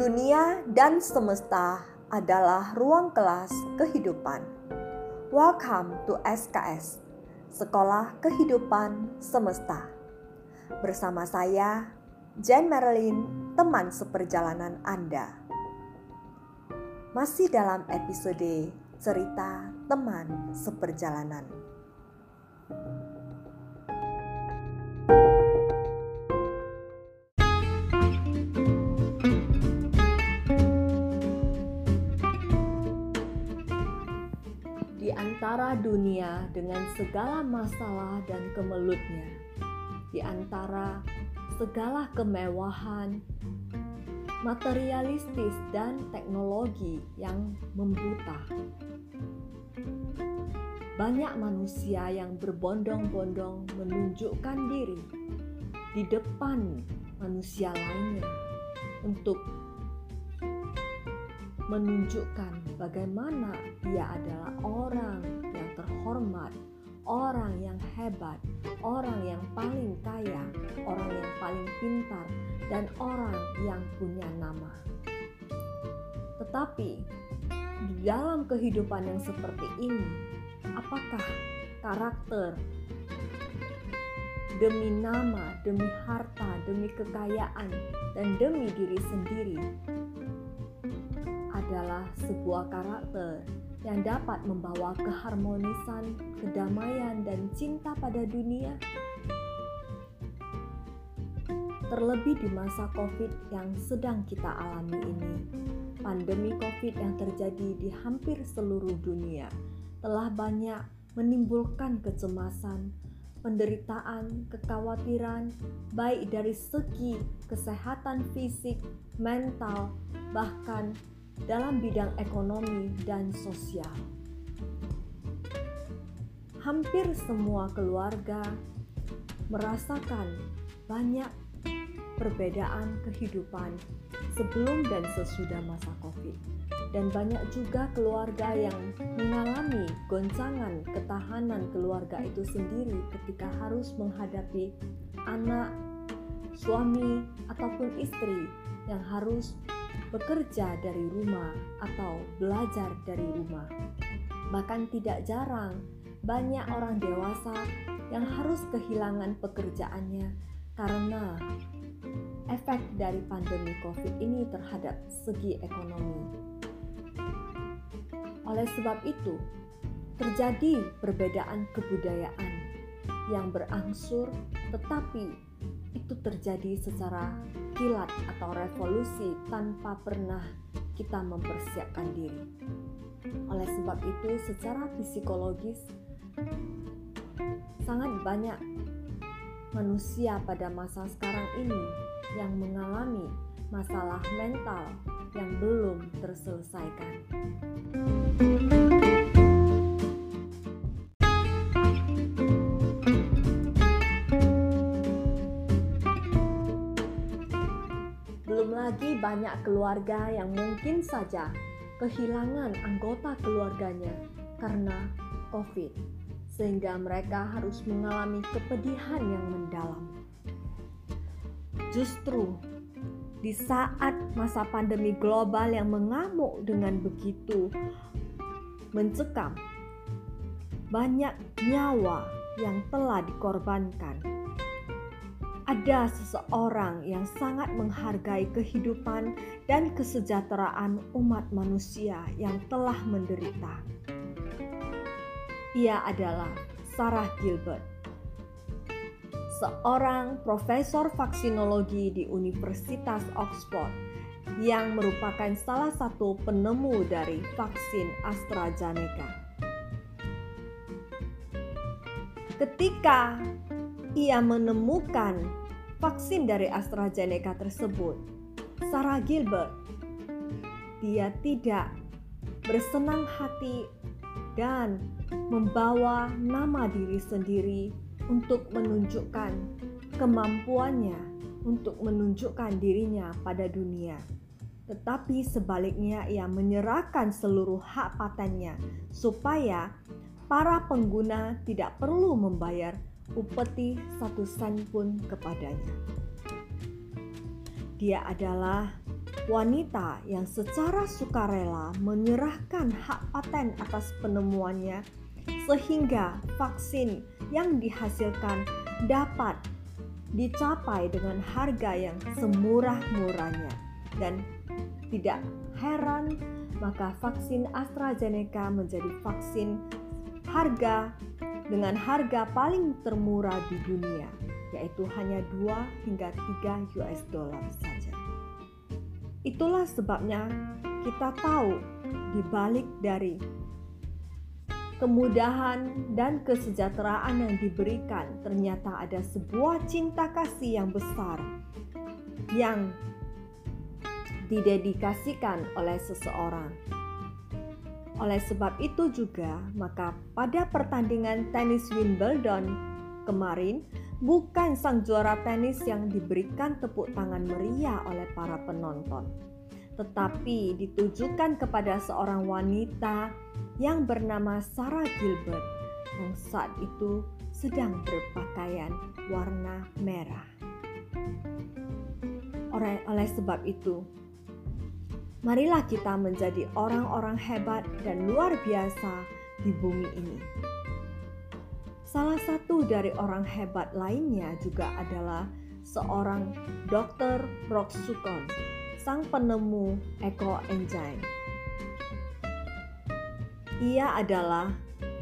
Dunia dan semesta adalah ruang kelas kehidupan. Welcome to SKS, Sekolah Kehidupan Semesta. Bersama saya, Jen Marilyn, teman seperjalanan Anda. Masih dalam episode cerita teman seperjalanan. Di antara dunia dengan segala masalah dan kemelutnya, di antara segala kemewahan, materialistis, dan teknologi yang membuta. Banyak manusia yang berbondong-bondong menunjukkan diri di depan manusia lainnya untuk menunjukkan bagaimana dia adalah orang terhormat, orang yang hebat, orang yang paling kaya, orang yang paling pintar, dan orang yang punya nama. Tetapi di dalam kehidupan yang seperti ini, apakah karakter demi nama, demi harta, demi kekayaan, dan demi diri sendiri adalah sebuah karakter yang dapat membawa keharmonisan, kedamaian, dan cinta pada dunia. Terlebih di masa COVID yang sedang kita alami ini, pandemi COVID yang terjadi di hampir seluruh dunia telah banyak menimbulkan kecemasan, penderitaan, kekhawatiran, baik dari segi kesehatan fisik, mental, bahkan dalam bidang ekonomi dan sosial. Hampir semua keluarga merasakan banyak perbedaan kehidupan sebelum dan sesudah masa COVID, dan banyak juga keluarga yang mengalami goncangan ketahanan keluarga itu sendiri ketika harus menghadapi anak, suami, ataupun istri yang harus bekerja dari rumah atau belajar dari rumah. Bahkan tidak jarang banyak orang dewasa yang harus kehilangan pekerjaannya karena efek dari pandemi COVID ini terhadap segi ekonomi. Oleh sebab itu, terjadi perbedaan kebudayaan yang berangsur, tetapi itu terjadi secara kilat atau revolusi tanpa pernah kita mempersiapkan diri. Oleh sebab itu, secara psikologis, sangat banyak manusia pada masa sekarang ini yang mengalami masalah mental yang belum terselesaikan. Banyak keluarga yang mungkin saja kehilangan anggota keluarganya karena COVID, sehingga mereka harus mengalami kepedihan yang mendalam. Justru di saat masa pandemi global yang mengamuk dengan begitu mencekam, banyak nyawa yang telah dikorbankan. Ada seseorang yang sangat menghargai kehidupan dan kesejahteraan umat manusia yang telah menderita. Ia adalah Sarah Gilbert seorang profesor vaksinologi di Universitas Oxford yang merupakan salah satu penemu dari vaksin AstraZeneca. Ketika ia menemukan vaksin dari AstraZeneca tersebut, Sarah Gilbert dia tidak bersenang hati dan membawa nama diri sendiri untuk menunjukkan kemampuannya untuk menunjukkan dirinya pada dunia. Tetapi sebaliknya ia menyerahkan seluruh hak patennya supaya para pengguna tidak perlu membayar upeti satu sen pun kepadanya. Dia adalah wanita yang secara sukarela menyerahkan hak paten atas penemuannya sehingga vaksin yang dihasilkan dapat dicapai dengan harga yang semurah-murahnya dan tidak heran maka vaksin AstraZeneca menjadi vaksin harga dengan harga paling termurah di dunia yaitu hanya 2 hingga 3 US dollar saja. Itulah sebabnya kita tahu di balik dari kemudahan dan kesejahteraan yang diberikan ternyata ada sebuah cinta kasih yang besar yang didedikasikan oleh seseorang. Oleh sebab itu juga, maka pada pertandingan tenis Wimbledon kemarin bukan sang juara tenis yang diberikan tepuk tangan meriah oleh para penonton, tetapi ditujukan kepada seorang wanita yang bernama Sarah Gilbert yang saat itu sedang berpakaian warna merah. Oleh, sebab itu, marilah kita menjadi orang-orang hebat dan luar biasa di bumi ini. Salah satu dari orang hebat lainnya juga adalah seorang Dr. Roksukon, sang penemu Eco Engine. Ia adalah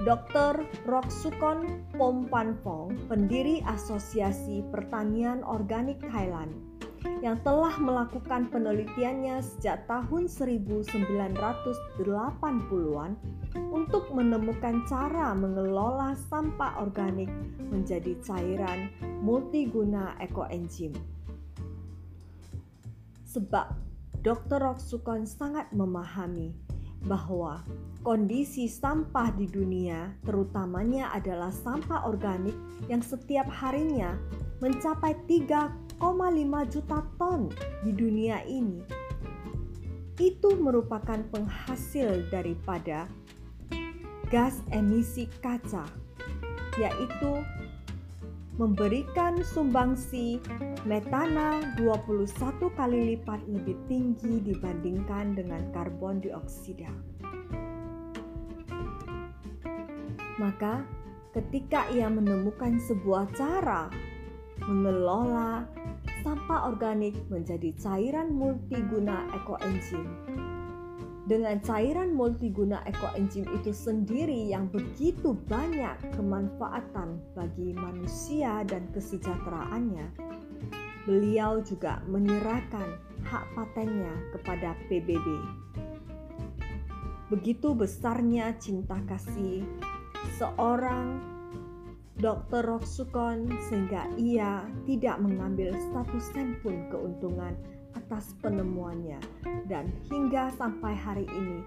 Dr. Roksukon Pompanpong, pendiri Asosiasi Pertanian Organik Thailand, yang telah melakukan penelitiannya sejak tahun 1980-an untuk menemukan cara mengelola sampah organik menjadi cairan multiguna ekoenzim. Sebab Dr. Roksukon sangat memahami bahwa kondisi sampah di dunia, terutamanya adalah sampah organik yang setiap harinya mencapai 3,5 juta ton di dunia ini. Itu merupakan penghasil daripada gas emisi kaca, yaitu memberikan sumbangsi metana 21 kali lipat lebih tinggi dibandingkan dengan karbon dioksida. Maka, ketika ia menemukan sebuah cara mengelola sampah organik menjadi cairan multiguna ekoenzim, dengan cairan multiguna ekoenzim itu sendiri yang begitu banyak kemanfaatan bagi manusia dan kesejahteraannya, beliau juga menyerahkan hak patennya kepada PBB. Begitu besarnya cinta kasih seorang Dr. Roksukon sehingga ia tidak mengambil satu sen pun keuntungan atas penemuannya dan hingga sampai hari ini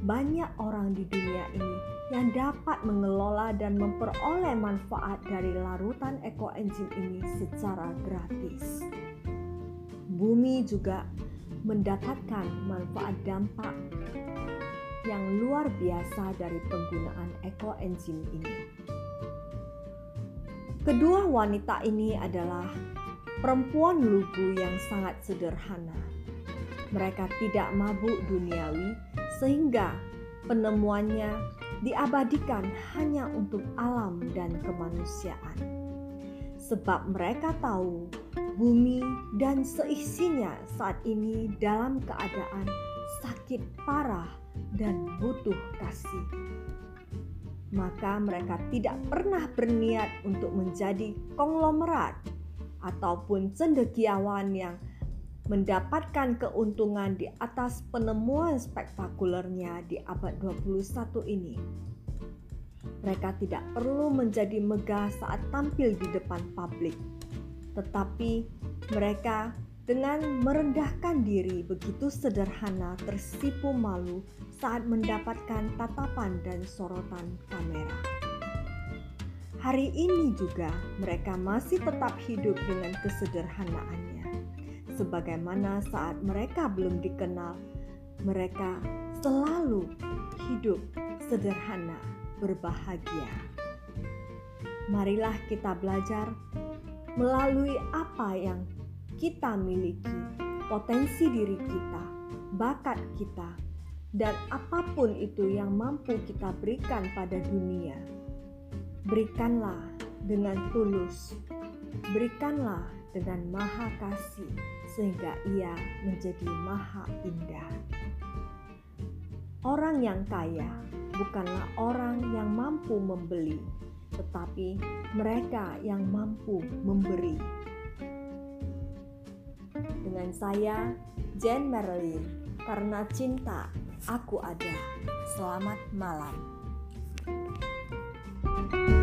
banyak orang di dunia ini yang dapat mengelola dan memperoleh manfaat dari larutan ekoenzim ini secara gratis. Bumi juga mendapatkan manfaat dampak yang luar biasa dari penggunaan ekoenzim ini. Kedua wanita ini adalah perempuan lugu yang sangat sederhana. Mereka tidak mabuk duniawi, sehingga penemuannya diabadikan hanya untuk alam dan kemanusiaan. Sebab mereka tahu bumi dan seisinya saat ini dalam keadaan sakit parah dan butuh kasih maka mereka tidak pernah berniat untuk menjadi konglomerat ataupun cendekiawan yang mendapatkan keuntungan di atas penemuan spektakulernya di abad 21 ini. Mereka tidak perlu menjadi megah saat tampil di depan publik, tetapi mereka dengan merendahkan diri begitu sederhana tersipu malu saat mendapatkan tatapan dan sorotan kamera. Hari ini juga mereka masih tetap hidup dengan kesederhanaannya. Sebagaimana saat mereka belum dikenal, mereka selalu hidup sederhana, berbahagia. Marilah kita belajar melalui apa yang kita miliki potensi diri kita, bakat kita, dan apa pun itu yang mampu kita berikan pada dunia. Berikanlah dengan tulus, berikanlah dengan maha kasih, sehingga ia menjadi maha indah. Orang yang kaya bukanlah orang yang mampu membeli, tetapi mereka yang mampu memberi dengan saya Jen Merlin karena cinta aku ada. Selamat malam. thank you